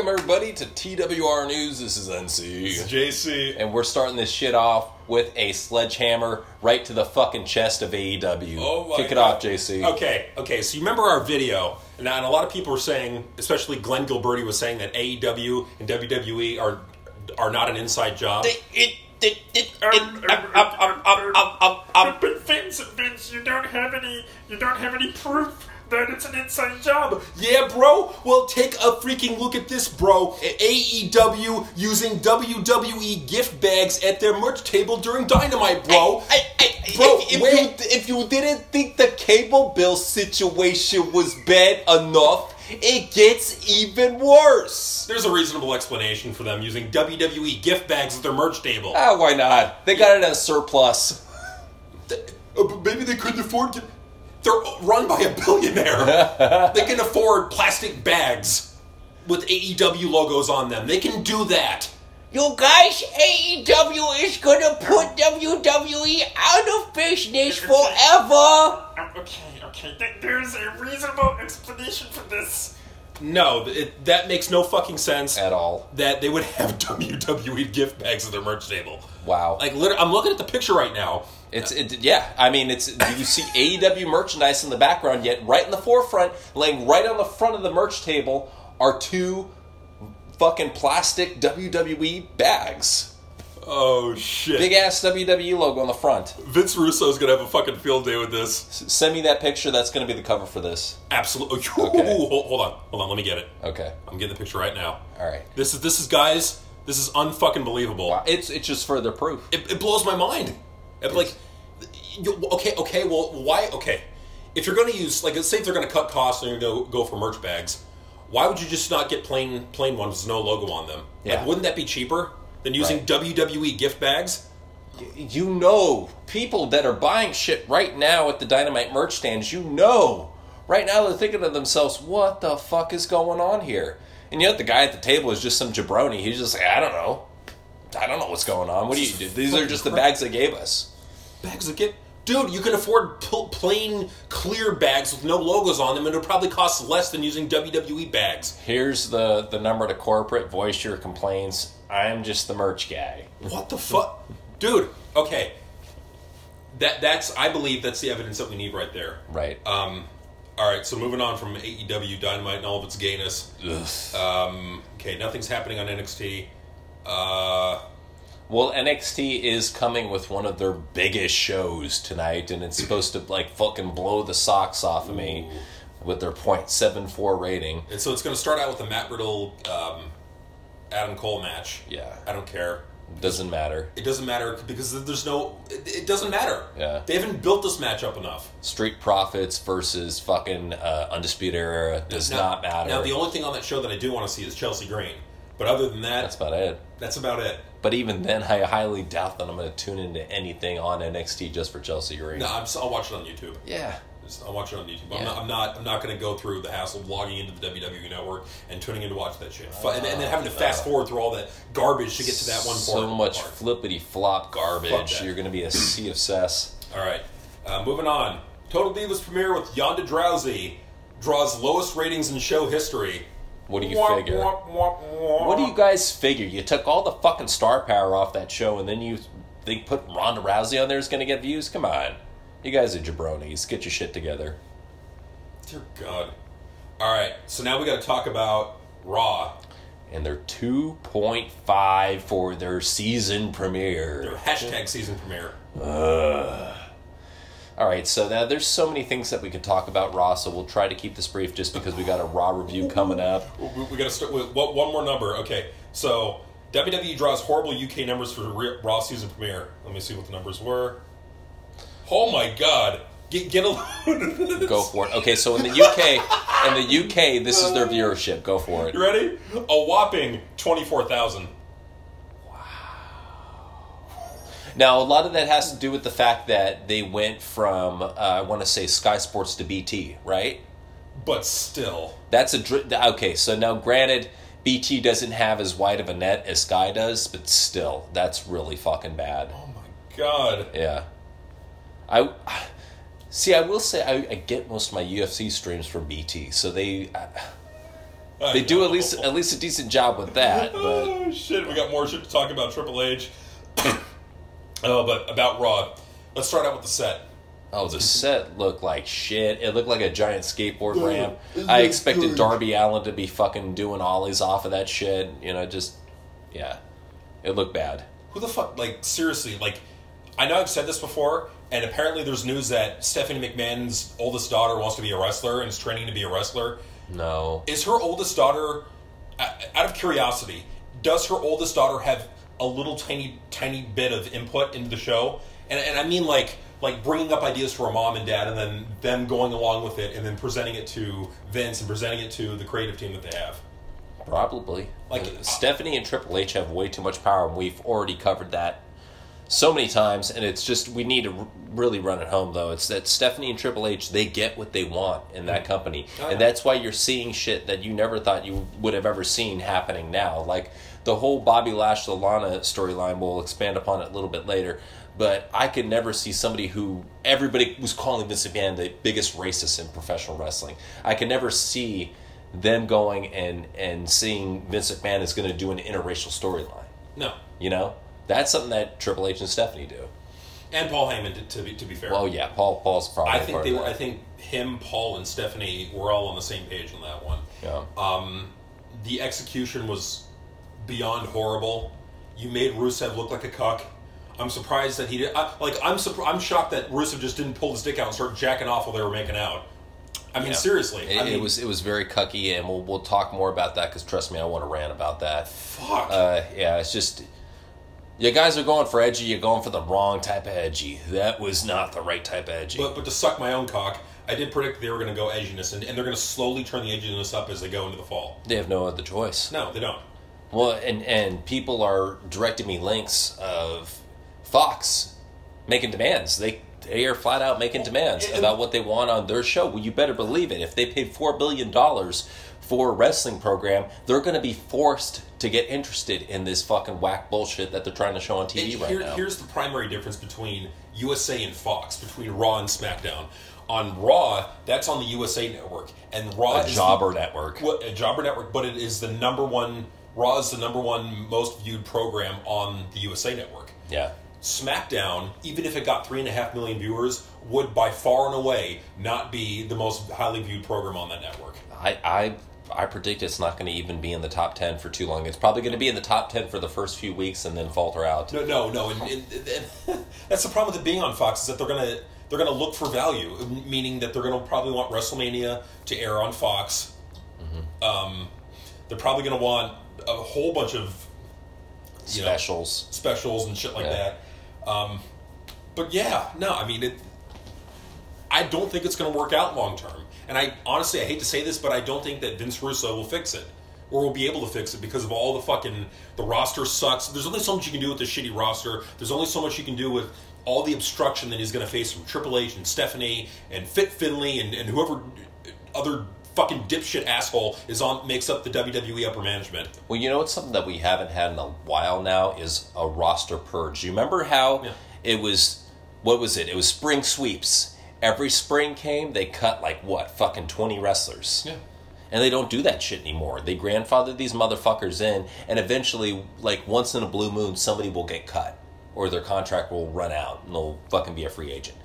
Welcome everybody to TWR News. This is NC. This is JC. And we're starting this shit off with a sledgehammer right to the fucking chest of AEW. Oh my Kick it God. off, JC. Okay, okay. So you remember our video, and, and a lot of people were saying, especially Glenn Gilberti was saying that AEW and WWE are are not an inside job. It, it, it, it, Um, it, up, up, up, up, up, up, up. But Vince, Vince, you don't have any, you don't have any proof that it's an inside job. yeah, bro. Well, take a freaking look at this, bro. AEW using WWE gift bags at their merch table during Dynamite, bro. I, I, Bro, if, if you, if you didn't think the cable bill situation was bad enough, it gets even worse. There's a reasonable explanation for them using WWE gift bags at their merch table. Ah, why not? They got it as surplus. Uh, but maybe they couldn't afford to. They're run by a billionaire. they can afford plastic bags with AEW logos on them. They can do that. You guys, AEW is gonna put WWE out of business forever. Um, okay, okay. There's a reasonable explanation for this. No, it, that makes no fucking sense. At all. That they would have WWE gift bags at their merch table. Wow. Like, literally, I'm looking at the picture right now. It's it, yeah. I mean, it's you see AEW merchandise in the background, yet right in the forefront, laying right on the front of the merch table, are two fucking plastic WWE bags. Oh shit! Big ass WWE logo on the front. Vince Russo's gonna have a fucking field day with this. S- Send me that picture. That's to be the cover for this. Absolutely. Okay. Hold, hold on, hold on. Let me get it. Okay. I'm getting the picture right now. All right. This is this is guys. This is unfucking believable. Wow. It's it's just further proof. It, it blows my mind. It, like, you, okay, okay. Well, why? Okay, if you're going to use like, let's say if they're going to cut costs and you're going to go for merch bags, why would you just not get plain plain ones with no logo on them? Yeah. Like, wouldn't that be cheaper than using Right. WWE gift bags? you know people that are buying shit right now at the dynamite merch stands you know right now they're thinking to themselves what the fuck is going on here and yet the guy at the table is just some jabroni he's just like i don't know i don't know what's going on what do you do these are just the bags they gave us Bags that get. Dude, you can afford pl- plain clear bags with no logos on them, and it'll probably cost less than using WWE bags. here's the the number to corporate voice your complaints i'm just the merch guy What the fuck, dude? Okay, that that's I believe that's the evidence that we need right there. right Um, all right, so moving on from AEW Dynamite and all of its gayness. Um, okay, nothing's happening on NXT. Uh, Well, NXT is coming with one of their biggest shows tonight, and it's supposed to like fucking blow the socks off of me with their .74 rating. and so it's going to start out with the Matt Riddle, um, Adam Cole match. Yeah. I don't care. Doesn't matter. It doesn't matter because there's no. It, it doesn't matter. Yeah. They haven't built this match up enough. Street Profits versus fucking uh, Undisputed Era does Now- not matter. Now, the only thing on that show that I do want to see is Chelsea Green. But other than that, That's about it. that's about it. But even then, I highly doubt that I'm going to tune into anything on NXT just for Chelsea Green. No, I'm, I'll watch it on YouTube. Yeah. Just- I'll watch it on YouTube. I'm not. I'm not. I'm not going to go through the hassle of logging into the WWE Network and tuning in to watch that shit, Fu- and, and then having to fast forward through all that garbage to get to that one point. So part. much part. flippity flop garbage. You're going to be a sea of cess. All right, uh, moving on. Total Divas premiere with Yonda Drowsy draws lowest ratings in show history. What do you Wah, figure? wah, wah, wah. What do you guys figure? You took all the fucking star power off that show, and then you think put Ronda Rousey on there is going to get views? Come on, you guys are jabronis. Get your shit together. Dear God. All right, so now we got to talk about Raw. And they're two point five for their season premiere. Their hashtag season premiere. All right, so now there's so many things that we could talk about Raw, so we'll try to keep this brief just because we got a Raw review coming up. We, we got to start with one, one more number. Okay, so WWE draws horrible UK numbers for Re- Raw season premiere. Let me see what the numbers were. Oh my God! Get get a load of this. Go for it. Okay, so in the UK, in the UK, this is their viewership. Go for it. You ready? A whopping twenty four thousand. Now, a lot of that has to do with the fact that they went from, uh, I want to say, Sky Sports to BT, right? But still, That's a dr- okay. So now, granted, BT doesn't have as wide of a net as Sky does, but still, that's really fucking bad. oh my God! Yeah, I see. I will say I, I get most of my UFC streams from BT, so they. I, They do at least at least a decent job with that, but Oh shit, we got more shit to talk about Triple H. oh, but about Raw. Let's start out with the set. oh, the set looked like shit. It looked like a giant skateboard ramp. I expected Darby Allin to be fucking doing ollies off of that shit. You know, just yeah, it looked bad. Who the fuck like seriously, like I know I've said this before, and apparently there's news that Stephanie McMahon's oldest daughter wants to be a wrestler and is training to be a wrestler. No, Is her oldest daughter out of curiosity, does her oldest daughter have a little tiny tiny bit of input into the show? And and I mean like like bringing up ideas for her mom and dad and then them going along with it and then presenting it to Vince and presenting it to the creative team that they have. probably. Like, Uh, uh, Stephanie and Triple H have way too much power, and we've already covered that so many times. And it's just we need to r- really run it home, though. It's that Stephanie and Triple H they get what they want in that company, Oh, and that's why you're seeing shit that you never thought you would have ever seen happening now. Like the whole Bobby Lash Lana storyline. We'll expand upon it a little bit later. But I could never see somebody who everybody was calling Vince McMahon the biggest racist in professional wrestling. I could never see them going and and seeing Vince McMahon is going to do an interracial storyline. No. You know, that's something that Triple H and Stephanie do. And Paul Heyman to, to be to be fair. Well, yeah, Paul Paul's probably. I think they were. I think him, Paul, and Stephanie were all on the same page on that one. Yeah. Um, the execution was beyond horrible. You made Rusev look like a cuck. I'm surprised that he did. I, like, I'm. I'm shocked that Rusev just didn't pull his dick out and start jacking off while they were making out. I mean, Yeah. seriously. It, I mean, it was it was very cucky, and we'll we'll talk more about that because trust me, I want to rant about that. fuck. Uh, yeah, it's just you guys are going for edgy. You're going for the wrong type of edgy. That was not the right type of edgy. but but to suck my own cock, I did predict they were going to go edginess, and, and they're going to slowly turn the edginess up as they go into the fall. they have no other choice. No, they don't. Well, and and people are directing me links of Fox making demands. They they are flat out making demands about what they want on their show. Well, you better believe it. If they paid four billion dollars for a wrestling program, they're going to be forced to get interested in this fucking whack bullshit that they're trying to show on TV And right now. Here's the primary difference between USA and Fox, between Raw and SmackDown. On Raw, that's on the USA Network, and Raw a is jobber the, network. what, a jobber network, but it is the number one. Raw is the number one most viewed program on the USA Network. Yeah. SmackDown, even if it got three and a half million viewers, would by far and away not be the most highly viewed program on that network. I, I I predict it's not going to even be in the top ten for too long. It's probably going to be in the top ten for the first few weeks and then falter out. No, no, no. And, and, and that's the problem with it being on Fox is that they're gonna they're gonna look for value, meaning that they're gonna probably want WrestleMania to air on Fox. Um, they're probably gonna want a whole bunch of you know, Specials. specials and shit like Yeah. that. Um, but yeah, no, I mean it. I don't think it's going to work out long term, and I honestly I hate to say this, but I don't think that Vince Russo will fix it or will be able to fix it because of all the fucking the roster sucks. There's only so much you can do with this shitty roster. There's only so much you can do with all the obstruction that he's going to face from Triple H and Stephanie and Fit Finlay and, and whoever other fucking dipshit asshole is on makes up the WWE upper management. Well, you know what's something that we haven't had in a while now is a roster purge. You remember how Yeah. it was? What was it? It was spring sweeps. Every spring came, they cut like what, fucking twenty wrestlers. Yeah. And they don't do that shit anymore. They grandfather these motherfuckers in, and eventually, like once in a blue moon, somebody will get cut, or their contract will run out, and they'll fucking be a free agent.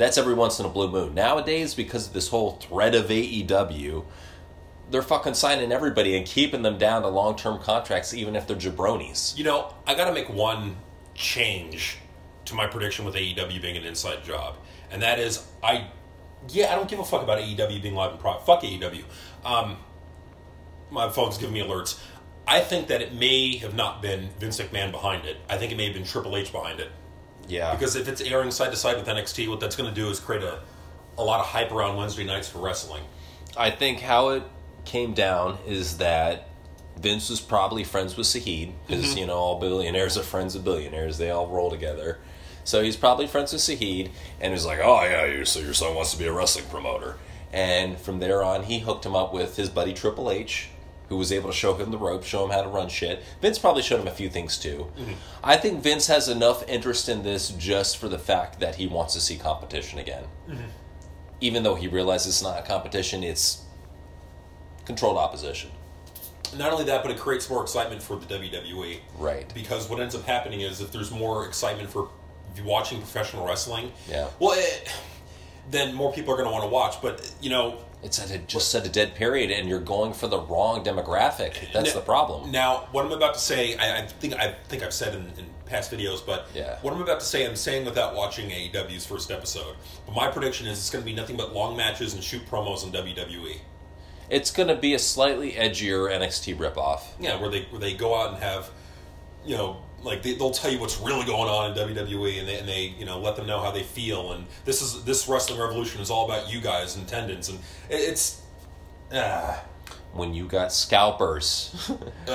That's every once in a blue moon. Nowadays, because of this whole threat of AEW, they're fucking signing everybody and keeping them down to long term contracts, even if they're jabronis. You know, I got to make one change to my prediction with AEW being an inside job, and that is I. Yeah, I don't give a fuck about AEW being live and pro. Fuck AEW. Um, my phone's giving me alerts. I think that it may have not been Vince McMahon behind it. I think it may have been Triple H behind it. Yeah. Because if it's airing side to side with NXT, what that's going to do is create a, a lot of hype around Wednesday nights for wrestling. I think how it came down is that Vince was probably friends with Shahid because mm-hmm. you know all billionaires are friends of billionaires. They all roll together. So he's probably friends with Shahid, and he's like, "Oh yeah, you so your son wants to be a wrestling promoter." And from there on, he hooked him up with his buddy Triple H, who was able to show him the ropes, show him how to run shit. Vince probably showed him a few things too. I think Vince has enough interest in this just for the fact that he wants to see competition again. Mm-hmm. Even though he realizes it's not a competition, it's controlled opposition. not only that, but it creates more excitement for the WWE. Right. Because what ends up happening is if there's more excitement for watching professional wrestling, Yeah. well, it, then more people are going to want to watch. But you know, It's at a, just at a dead period, and you're going for the wrong demographic. That's N- the problem. Now, what I'm about to say, I, I think I think I've said in, in past videos, but Yeah. what I'm about to say, I'm saying without watching AEW's first episode. But my prediction is it's going to be nothing but long matches and shoot promos in WWE. It's going to be a slightly edgier NXT ripoff. Yeah, where they where they go out and have, you know, like they, they'll tell you what's really going on in WWE, and they, and they you know let them know how they feel, and this is this wrestling revolution is all about you guys and tendons, and it, it's. Ah, When you got scalpers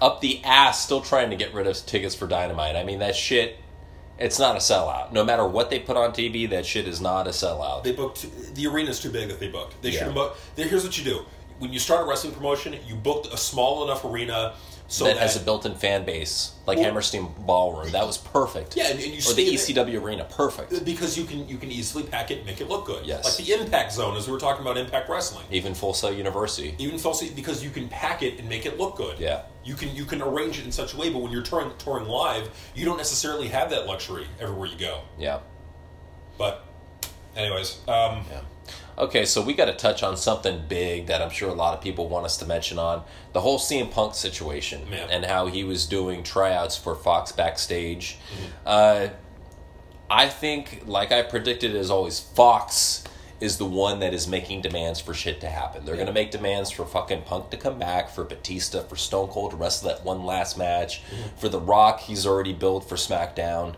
up the ass, still trying to get rid of tickets for Dynamite. I mean, that shit. It's not a sellout. No matter what they put on TV, that shit is not a sellout. They booked the arena's too big that they booked. They Yeah. should have booked. Here's what you do: when you start a wrestling promotion, you booked a small enough arena so that that, has a built-in fan base, like Hammerstein Ballroom. That was perfect. Yeah, and- and you or the there- ECW Arena, perfect. because you can you can easily pack it and make it look good. Yes. like the Impact Zone, as we were talking about Impact Wrestling. Even Full Sail University. Even Chelsea, because you can pack it and make it look good. Yeah. you can you can arrange it in such a way. But when you're touring touring live, you don't necessarily have that luxury everywhere you go. Yeah. But, anyways, um, Yeah. Okay, so we got to touch on something big that I'm sure a lot of people want us to mention on the whole CM Punk situation Yeah. and how he was doing tryouts for Fox backstage. Mm-hmm. Uh, I think, like I predicted, as always, Fox is the one that is making demands for shit to happen. They're going to make demands for fucking Punk to come back, for Batista, for Stone Cold to wrestle that one last match, Mm-hmm. for The Rock, he's already built for SmackDown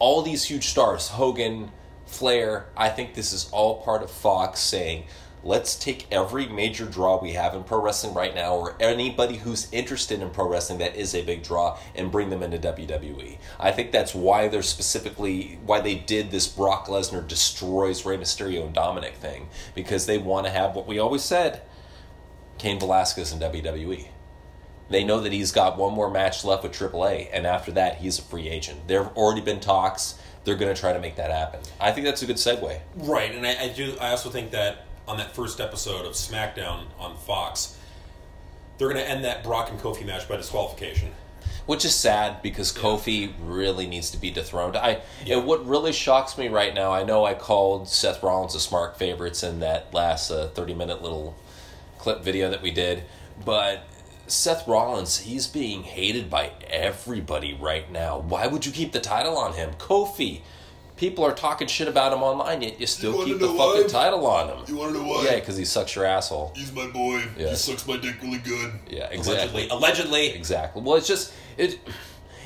all these huge stars, Hogan, Flair, I think this is all part of Fox saying, let's take every major draw we have in pro wrestling right now, or anybody who's interested in pro wrestling that is a big draw, and bring them into WWE. I think that's why they're specifically, why they did this Brock Lesnar destroys Rey Mysterio and Dominik thing, because they want to have what we always said Cain Velasquez in WWE. They know that he's got one more match left with AAA, and after that, he's a free agent. There have already been talks. They're going to try to make that happen. I think that's a good segue. Right, and I, I do. I also think that on that first episode of SmackDown on Fox, they're going to end that Brock and Kofi match by disqualification. Which is sad because Kofi really needs to be dethroned. I and what really shocks me right now, I know I called Seth Rollins a smart favorites in that last uh, thirty minute little clip video that we did, but Seth Rollins, he's being hated by everybody right now. Why would you keep the title on him? Kofi, people are talking shit about him online, yet you still wanna keep the fucking why? title on him. You want to know why? Yeah, because he sucks your asshole. He's my boy. Yeah. He sucks my dick really good. Yeah, exactly. Allegedly, allegedly, Exactly. Well, it's just it.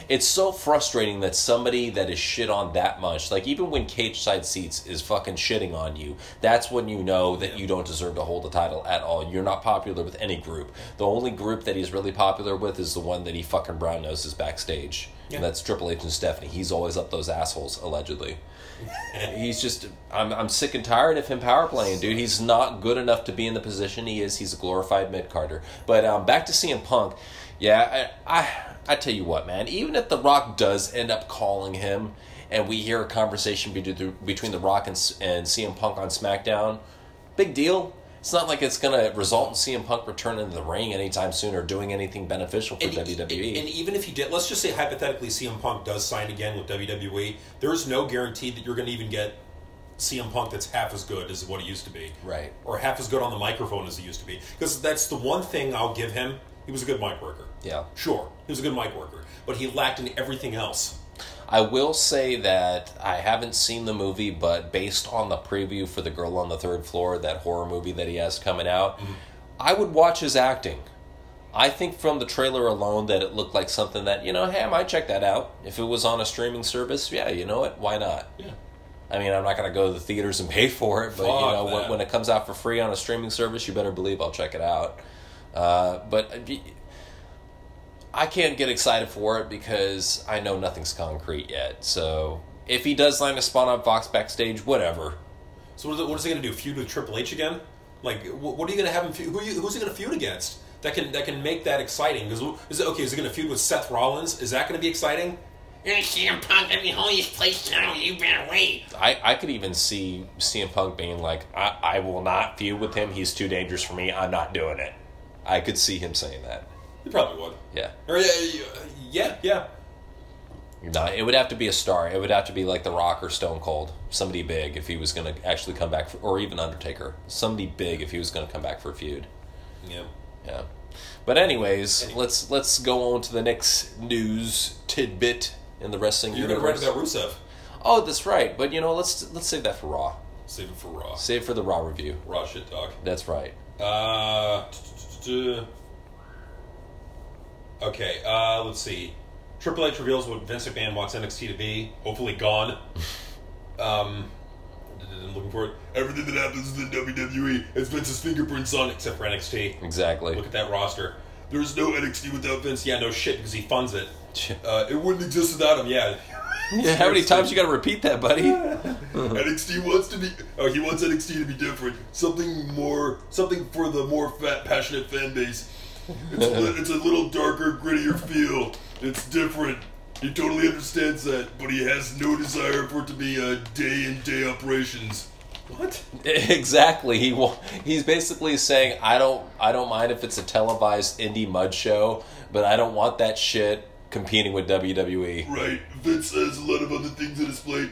It's so frustrating that somebody that is shit on that much, like even when Cageside Seats is fucking shitting on you, that's when you know that you don't deserve to hold the title at all. You're not popular with any group. The only group that he's really popular with is the one that he fucking brown noses backstage, Yeah. and that's Triple H and Stephanie. He's always up those assholes, allegedly. And he's just I'm, I'm sick and tired of him power playing dude he's not good enough to be in the position he is he's a glorified mid-carder but um, back to CM Punk yeah I, I I tell you what man even if The Rock does end up calling him and we hear a conversation between, between The Rock and, and CM Punk on SmackDown big deal it's not like it's going to result in CM Punk returning to the ring anytime soon or doing anything beneficial for and, WWE and even if he did, let's just say hypothetically, CM Punk does sign again with WWE. There is no guarantee that you're going to even get CM Punk that's half as good as what he used to be, Right. Or half as good on the microphone as he used to be. Because that's the one thing I'll give him. He was a good mic worker. Yeah. sure, he was a good mic worker, but he lacked in everything else. I will say that I haven't seen the movie, but based on the preview for The Girl on the Third Floor, that horror movie that he has coming out, mm-hmm. I would watch his acting. I think from the trailer alone that it looked like something that, you know, hey, I might check that out. If it was on a streaming service, yeah, you know what? Why not? Yeah. I mean, I'm not going to go to the theaters and pay for it, but, you know, when, when it comes out for free on a streaming service, you better believe I'll check it out. Uh, but. I can't get excited for it because I know nothing's concrete yet. So if he does land a spot on Fox backstage, whatever. So what is, it, what is he going to do? Feud with Triple H again? Like, what are you going to have him? Feud, who are you, who's he going to feud against? That can that can make that exciting. Because is it okay? Is he going to feud with Seth Rollins? Is that going to be exciting? You're CM Punk, I'm the holiest place now, you better wait. I, I could even see CM Punk being like, I, I will not feud with him. He's too dangerous for me. I'm not doing it. I could see him saying that. He probably would. Yeah. Or yeah, yeah, yeah. No, it would have to be a star. It would have to be like The Rock or Stone Cold. Somebody big if he was going to actually come back, for, or even Undertaker. Somebody big if he was going to come back for a feud. Yeah. Yeah. But anyways, Anyway. let's let's go on to the next news tidbit in the wrestling You're gonna write about Rusev. oh, that's right. But you know, let's let's save that for Raw. Save it for Raw. Save it for the Raw review. Raw shit talk. That's right. Uh, okay, uh, let's see. Triple H reveals what Vince McMahon wants NXT to be. Hopefully gone. Um, I'm looking for it. Everything that happens in the WWE has Vince's fingerprints on, it, except for NXT. Exactly. Look at that roster. There's no NXT without Vince. Yeah, no shit, because he funds it. Uh, it wouldn't exist without him. Yeah. Yeah, how many times you got to repeat that, buddy? NXT wants to be. Oh, he wants NXT to be different. Something more. Something for the more fat, passionate fan base. It's a, it's a little darker, grittier feel. It's different. He totally understands that, but he has no desire for it to be a day in day operations. What? exactly. He he's basically saying, I don't I don't mind if it's a televised indie mud show, but I don't want that shit competing with E." WWE. Right. Vince has a lot of other things on his plate.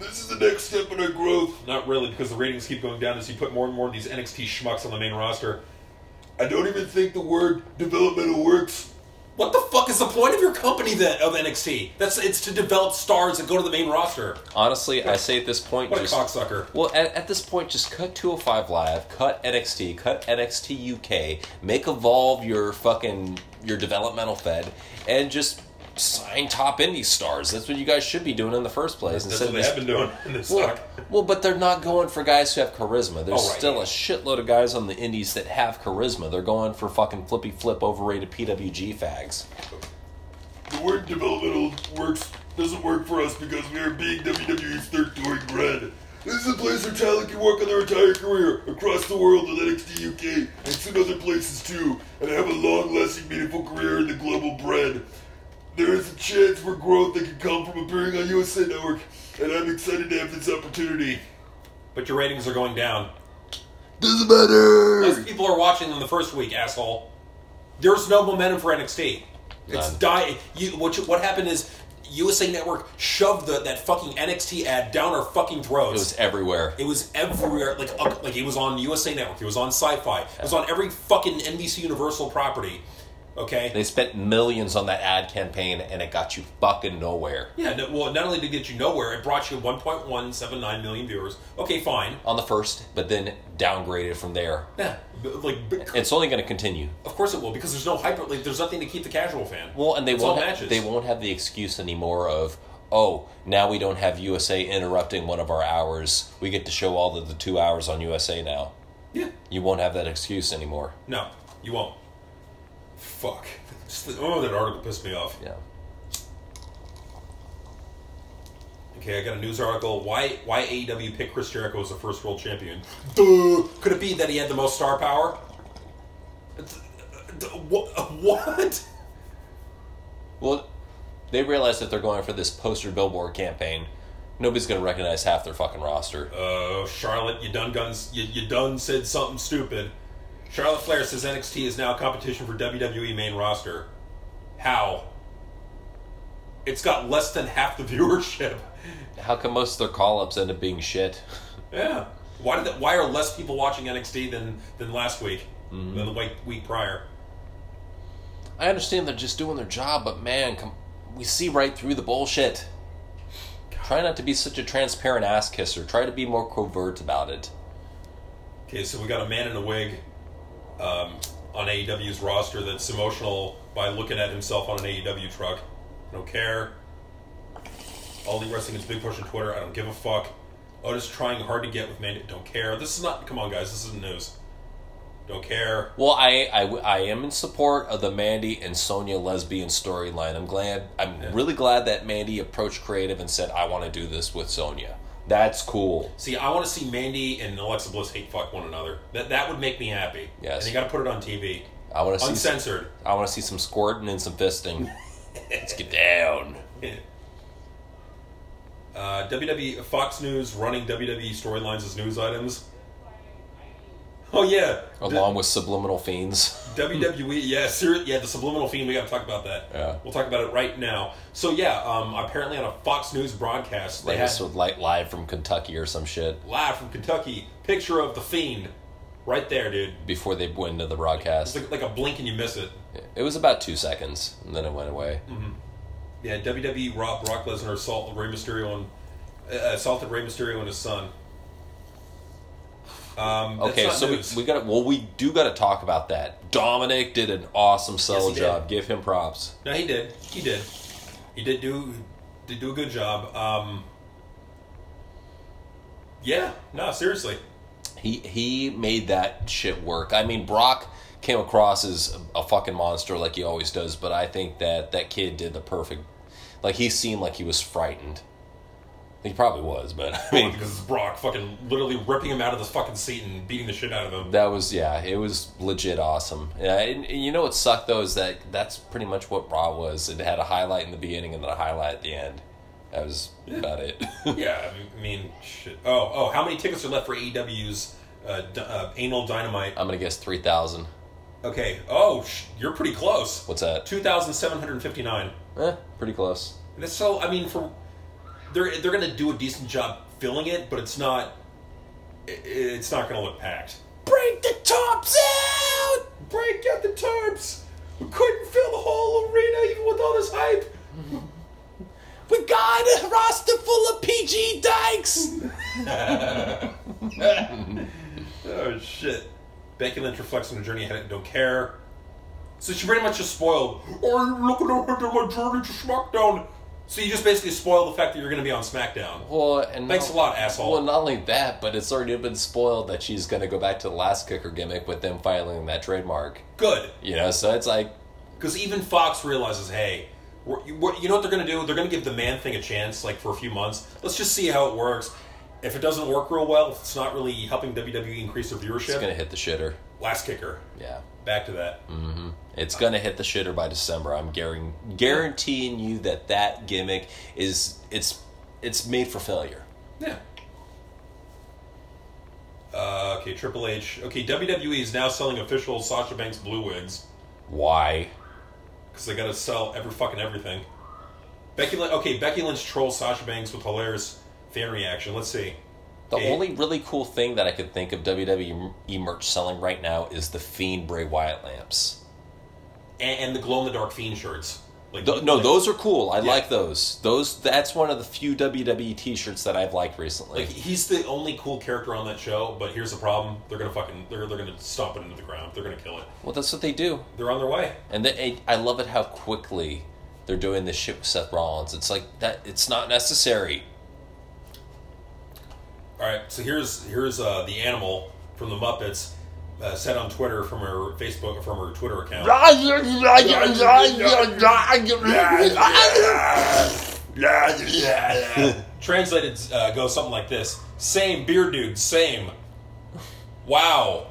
This is the next step in our growth. Not really, because the ratings keep going down as you put more and more of these NXT schmucks on the main roster. I don't even think the word developmental works. What the fuck is the point of your company then of NXT? That's it's to develop stars that go to the main roster. Honestly, I say at this point, What a just cocksucker. well, at, at this point, just cut 205 Live, cut NXT, cut NXT UK, make Evolve your fucking your developmental fed, and just sign top indie stars. That's what you guys should be doing in the first place. That's instead what of they have been doing in this Well, stock. well, but they're not going for guys who have charisma. There's Oh, right, still a shitload of guys on the indies that have charisma. They're going for fucking flippy flip overrated PWG fags. The word developmental works doesn't work for us because we are being WWE's third touring bread. This is a place where talent can work on their entire career across the world with NXT UK and soon other places too, and have a long-lasting, meaningful career in the global brand. There is a chance for growth that can come from appearing on USA Network, and I'm excited to have this opportunity. But your ratings are going down. Doesn't matter. Less people are watching than the first week, asshole. There's no momentum for NXT. It's None. die. You what? you- What happened is USA Network shoved the, that fucking NXT ad down our fucking throats. It was everywhere. It was everywhere. Like up, like it was on USA Network. It was on Sci-Fi. It was on every fucking NBC Universal property. Okay. They spent millions on that ad campaign, and it got you fucking nowhere. yeah. No, well, not only did it get you nowhere, it brought you 1.179 million viewers. Okay, fine. On the first, but then downgraded from there. Yeah. Like, It's only going to continue. of course it will because there's no hyper. Like, there's nothing to keep the casual fan. Well, and they It's won't. Ha- they won't have the excuse anymore of, oh, now we don't have USA interrupting one of our hours. We get to show all of the two hours on USA now. Yeah. You won't have that excuse anymore. No, you won't. Fuck. The- oh, that article pissed me off. Yeah. Okay, I got a news article. Why why AEW picked Chris Jericho as the first world champion? Duh. Could it be that he had the most star power? What? Well, they realize that they're going for this poster billboard campaign. Nobody's going to recognize half their fucking roster. Uh, Charlotte, you done guns. You, you done said something stupid. Charlotte Flair says NXT is now competition for WWE main roster. How? It's got less than half the viewership. How come most of their call ups end up being shit? Yeah. Why did that, Why are less people watching NXT than than last week? Mm-hmm. Than the week week prior? I understand they're just doing their job, but man, come, we see right through the bullshit. Try not to be such a transparent ass kisser. Try to be more covert about it. Okay, so we got a man in a wig um, on AEW's roster that's emotional by looking at himself on an AEW truck. I don't care. All the Wrestling is big push on Twitter. I don't give a fuck. Otis trying hard to get with Mandy. Don't care. This is not. Come on, guys. This isn't news. Don't care. Well, I, I, I am in support of the Mandy and Sonya lesbian storyline. I'm glad. I'm Yeah. really glad that Mandy approached creative and said, "I want to do this with Sonya." That's cool. See, I want to see Mandy and Alexa Bliss hate fuck one another. That that would make me happy. Yes. And you got to put it on TV. I want to see. Uncensored. I want to see some squirting and some fisting. Let's get down. Uh, WWE Fox News running WWE storylines as news items. Oh yeah, along with subliminal fiends. WWE, yeah, yeah, the subliminal fiend. We got to talk about that. Yeah. we'll talk about it right now. So yeah, um, apparently on a Fox News broadcast, they Like had like live from Kentucky or some shit live from Kentucky picture of the fiend, right there, dude. before they went into the It's broadcast. like, like a blink and you miss it. It was about two seconds, and then it went away. Yeah, WWE Rob Brock Lesnar assaulted Rey Mysterio and uh, assaulted Rey Mysterio and his son. Um, Okay, so we, we got well, we do got to talk about that. Dominik did an awesome sell Yes, job. Give him props. No, he did. He did. He did do did do a good job. Um, yeah, no, seriously. He he made that shit work. I mean, Brock came across as a fucking monster like he always does, but I think that that kid did the perfect. Like he seemed like he was frightened. He probably was, but I mean, because it's Brock fucking literally ripping him out of the fucking seat and beating the shit out of him. that was yeah, it was legit awesome. Yeah, and, and you know what sucked though is that that's pretty much what Raw was. It had a highlight in the beginning and then a highlight at the end. That was about it. yeah, I mean, shit. Oh, oh, how many tickets are left for AEW's uh, d- uh, Anal Dynamite? I'm gonna guess three thousand. Okay. Oh, sh- you're pretty close. What's that? Two thousand seven hundred fifty-nine. Eh, pretty close. That's so. I mean, for they're they're gonna do a decent job filling it, but it's not. It's not gonna look packed. Break the tops out. Break out the tarps. We couldn't fill the whole arena even with all this hype. We got a roster full of PG dykes. Oh shit. Becky Lynch reflects on her journey ahead and don't care. So she pretty much just spoiled. Oh, Are you looking ahead to my journey to SmackDown? So you just basically spoil the fact that you're going to be on SmackDown. Well, and Thanks not- a lot, asshole. Well, not only that, but it's already been spoiled that she's going to go back to the Lass Kicker gimmick with them filing that trademark. Good. You know, so it's like, Because even Fox realizes, hey, you know what they're going to do? They're going to give the man thing a chance, like for a few months. Let's just see how it works. If it doesn't work real well, if it's not really helping WWE increase their viewership, it's going to hit the shitter. Last kicker. Yeah. Back to that. Mm-hmm. It's going to hit the shitter by December. I'm guaranteeing you that that gimmick is it's it's made for failure. Yeah. Uh, okay, Triple H. Okay, WWE is now selling official Sasha Banks blue wigs Why? because they got to sell every fucking everything. Becky Lynch. Okay, Becky Lynch trolls Sasha Banks with hilarious fan reaction. Let's see. The Okay. only really cool thing that I could think of WWE merch selling right now is the Fiend Bray Wyatt lamps. and, and the glow in the dark fiend shirts. Like Th- no, like- those are cool. I Yeah. like those. Those that's one of the few WWE T-shirts that I've liked recently. Like he's the only cool character on that show, but here's the problem: they're gonna fucking they're they're gonna stomp it into the ground. They're gonna kill it. well, that's what they do, They're on their way. and they, I love it how quickly they're doing this shit with Seth Rollins. It's like that. It's not necessary. All right, so here's here's uh, the animal from the Muppets, uh, said on Twitter from her Facebook from her Twitter account. Translated uh, goes something like this: "Same beer, dude. Same. Wow.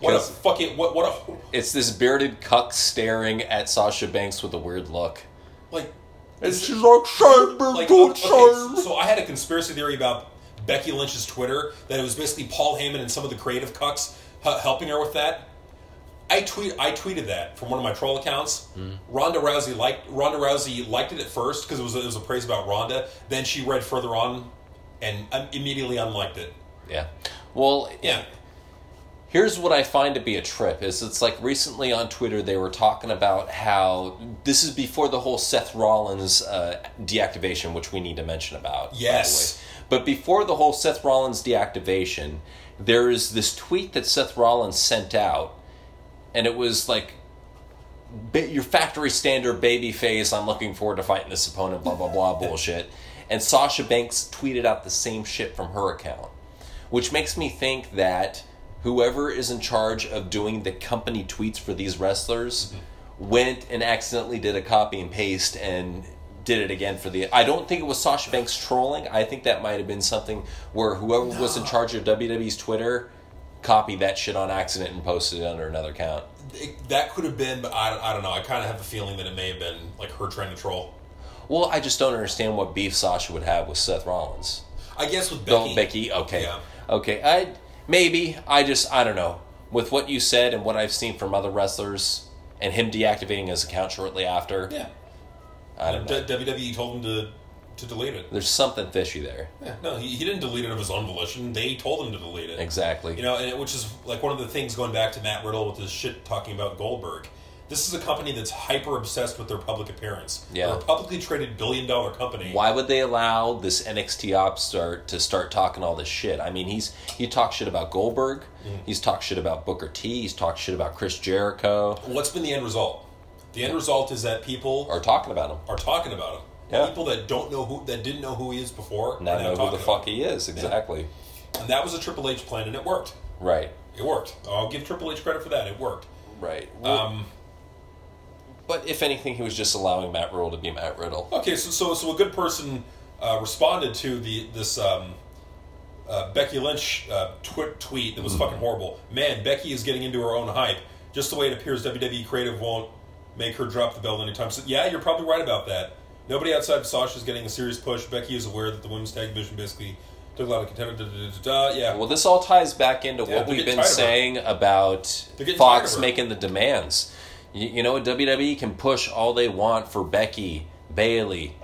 What a fucking what what a It's this bearded cuck staring at Sasha Banks with a weird look. like It's just like shame, like okay, so, so I had a conspiracy theory about Becky Lynch's Twitter that it was basically Paul Heyman and some of the creative cucks helping her with that. I tweet I tweeted that from one of my troll accounts. Ronda Rousey liked Ronda Rousey liked it at first because it was a, it was a praise about Ronda. Then she read further on and um, immediately unliked it. Yeah. Well, Yeah, Here's what I find to be a trip is it's like recently on Twitter they were talking about how this is before the whole Seth Rollins uh, deactivation, which we need to mention about. Yes. But before the whole Seth Rollins deactivation, there is this tweet that Seth Rollins sent out, and it was like, "Your factory standard baby face. I'm looking forward to fighting this opponent." Blah blah blah bullshit. And Sasha Banks tweeted out the same shit from her account which makes me think that whoever is in charge of doing the company tweets for these wrestlers mm-hmm. went and accidentally did a copy and paste and did it again for the I don't think it was Sasha Banks trolling. I think that might have been something where whoever was in charge of WWE's Twitter copied that shit on accident and posted it under another account. it, that could have been, but I, I don't know. I kind of have a feeling that it may have been like her trying to troll. Well, I just don't understand what beef Sasha would have with Seth Rollins. I guess with Becky. Becky. Becky, okay. Yeah. Okay, I maybe I just I don't know. with what you said and what I've seen from other wrestlers, and him deactivating his account shortly after, Yeah. I don't know. D- WWE told him to to delete it. There's something fishy there. Yeah. No, he, he didn't delete it of his own volition. They told him to delete it. Exactly. You know, and it- which is like one of the things going back to Matt Riddle with his shit talking about Goldberg. This is a company that's hyper obsessed with their public appearance. Yeah. They're a publicly traded billion dollar company. Why would they allow this NXT op start to start talking all this shit? I mean, he's he talks shit about Goldberg. Mm. He's talked shit about Booker T. He's talked shit about Chris Jericho. What's been the end result? The end result is that people Are talking about him. are talking about him. Yeah. People that don't know who that didn't know who he is before Now know who the fuck him. he is. Exactly. And that was a Triple H plan, and it worked. Right. It worked. I'll give Triple H credit for that. It worked. Right. Well, Um, but if anything, he was just allowing Matt Riddle to be Matt Riddle. okay, so so so a good person uh, responded to the this um, uh, Becky Lynch uh, tweet that was fucking horrible. Man, Becky is getting into her own hype. Just the way it appears, WWE creative won't make her drop the belt anytime So Yeah, you're probably right about that. Nobody outside of Sasha is getting a serious push. Becky is aware that the women's tag division basically took a lot of contender. Da, da, da, da, da. Yeah, Well, this all ties back into Yeah, what we've been tired of her. saying about They're getting tired Fox making the demands. You, you know, WWE can push all they want for Becky, Bailey,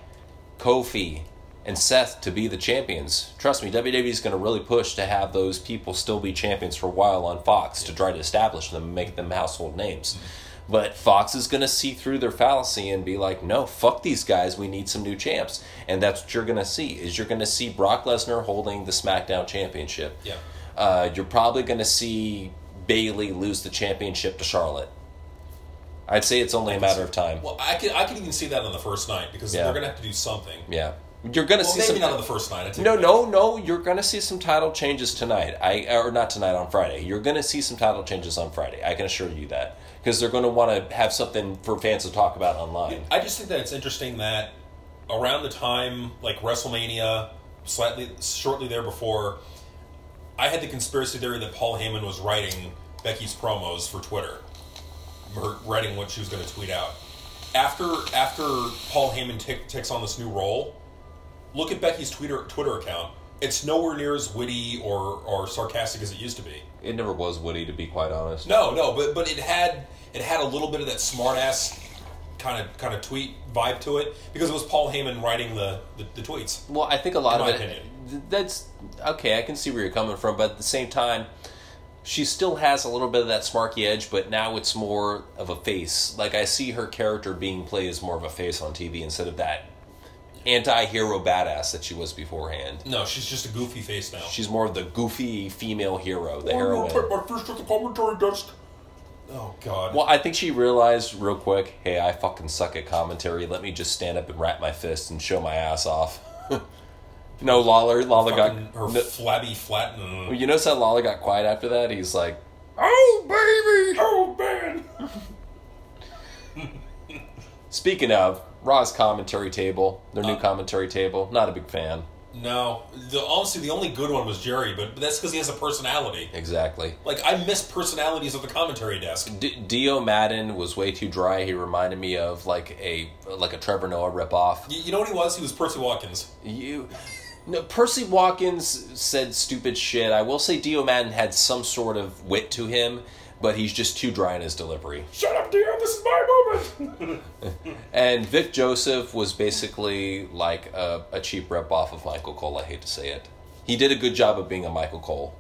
Kofi, and Seth to be the champions. Trust me, WWE is going to really push to have those people still be champions for a while on Fox to try to establish them and make them household names. Mm-hmm. But Fox is going to see through their fallacy and be like, "No, fuck these guys. We need some new champs." And that's what you're going to see. Is you're going to see Brock Lesnar holding the SmackDown Championship. Yeah. Uh, you're probably going to see Bailey lose the championship to Charlotte. I'd say it's only a matter of time. Well, I could I could even see that on the first night because Yeah. they're going to have to do something. Yeah, you're going to Well, see maybe some. not on the first night. I No, no, no. You're going to see some title changes tonight. I or not tonight on Friday. You're going to see some title changes on Friday. I can assure you that because they're going to want to have something for fans to talk about online. I just think that it's interesting that around the time like WrestleMania, slightly shortly there before, I had the conspiracy theory that Paul Heyman was writing Becky's promos for Twitter, writing what she was going to tweet out. After after Paul Heyman tick takes on this new role, look at Becky's Twitter Twitter account. It's nowhere near as witty or, or sarcastic as it used to be. It never was witty, to be quite honest. No, no, but but it had it had a little bit of that smart ass kind of kind of tweet vibe to it because it was Paul Heyman writing the, the, the tweets. Well, I think a lot In of my it. opinion. That's okay. I can see where you're coming from, but at the same time, she still has a little bit of that smarky edge. But now it's more of a face. Like I see her character being played as more of a face on TV instead of that anti-hero badass that she was beforehand. No, she's just a goofy face now. She's more of the goofy female hero, the Oh, heroine. no, my fist to the commentary desk. Oh God. Well, I think she realized real quick, hey, I fucking suck at commentary. Let me just stand up and wrap my fist and show my ass off. no, Lawler, Lawler got. Fucking her no- flabby flat. And, you notice how Lawler got quiet after that? He's like, "Oh baby." oh man. Speaking of Raw's commentary table, their new Uh. commentary table, not a big fan. No, the honestly the only good one was Jerry, but, but that's because he has a personality. Exactly. Like I miss personalities at the commentary desk. D- Dio Maddin was way too dry. He reminded me of like a like a Trevor Noah ripoff. You, you know what he was? He was Percy Watkins. You, no, Percy Watkins said stupid shit. I will say Dio Maddin had some sort of wit to him, but he's just too dry in his delivery. Shut up, Dio. This is my moment. And Vic Joseph was basically like a, a cheap ripoff of Michael Cole. I hate to say it. He did a good job of being a Michael Cole.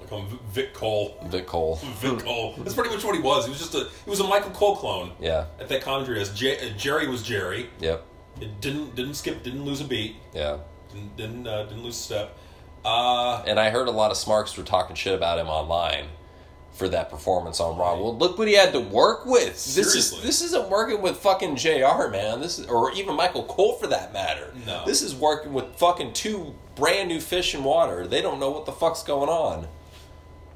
Like um, Vic Cole. Vic Cole. Vic Cole. That's pretty much what he was. He was just a he was a Michael Cole clone. Yeah. At that commentary as J- uh, Jerry was Jerry. Yep. It didn't didn't skip, didn't lose a beat, Yeah. didn't didn't, uh, didn't lose a step. Uh, And I heard a lot of smarks were talking shit about him online for that performance on Raw. Well, look what he had to work with. This is Seriously. this isn't working with fucking Jr. Man. This is or even Michael Cole for that matter. No. This is working with fucking two brand new fish in water. They don't know what the fuck's going on.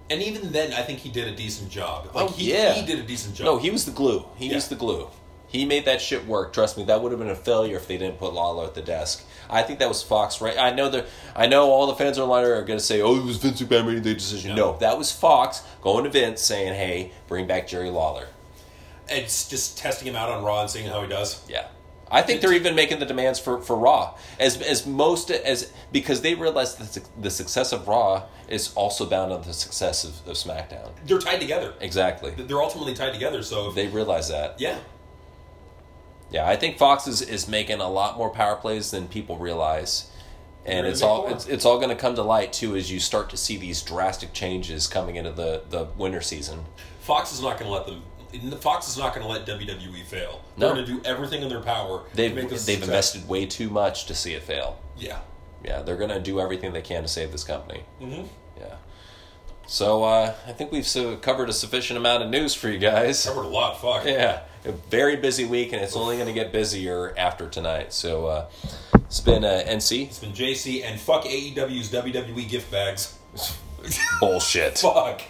and even then, I think he did a decent job. Like Oh, he, yeah. he did a decent job. No, he was the glue. He Yeah. was the glue. He made that shit work. Trust me, that would have been a failure if they didn't put Lawler at the desk. I think that was Fox. Right? I know that. I know all the fans online are going to say, "Oh, it was Vince McMahon making the decision." No. No, that was Fox going to Vince saying, "Hey, bring back Jerry Lawler." it's just testing him out on Raw and seeing how he does. Yeah. I think they're even making the demands for, for Raw as as most as because they realize that the- the success of Raw is also bound on the success of, of SmackDown. They're tied together. Exactly, They're ultimately tied together. So if, they realize that. yeah, Yeah, I think Fox is, is making a lot more power plays than people realize. And They're it's all it's, it's all going to come to light too as you start to see these drastic changes coming into the, the winter season. Fox is not going to let them. Fox is not going to let WWE fail. They're going to do everything in their power. They've to make this they've success. invested way too much to see it fail. Yeah. Yeah, they're going to do everything they can to save this company. Mm-hmm. Yeah. So uh, I think we've covered a sufficient amount of news for you guys. Covered a lot. Fuck. Yeah, a very busy week, and it's only going to get busier after tonight. So uh, it's been uh, NC It's been JC and fuck AEW's WWE gift bags. bullshit. Fuck.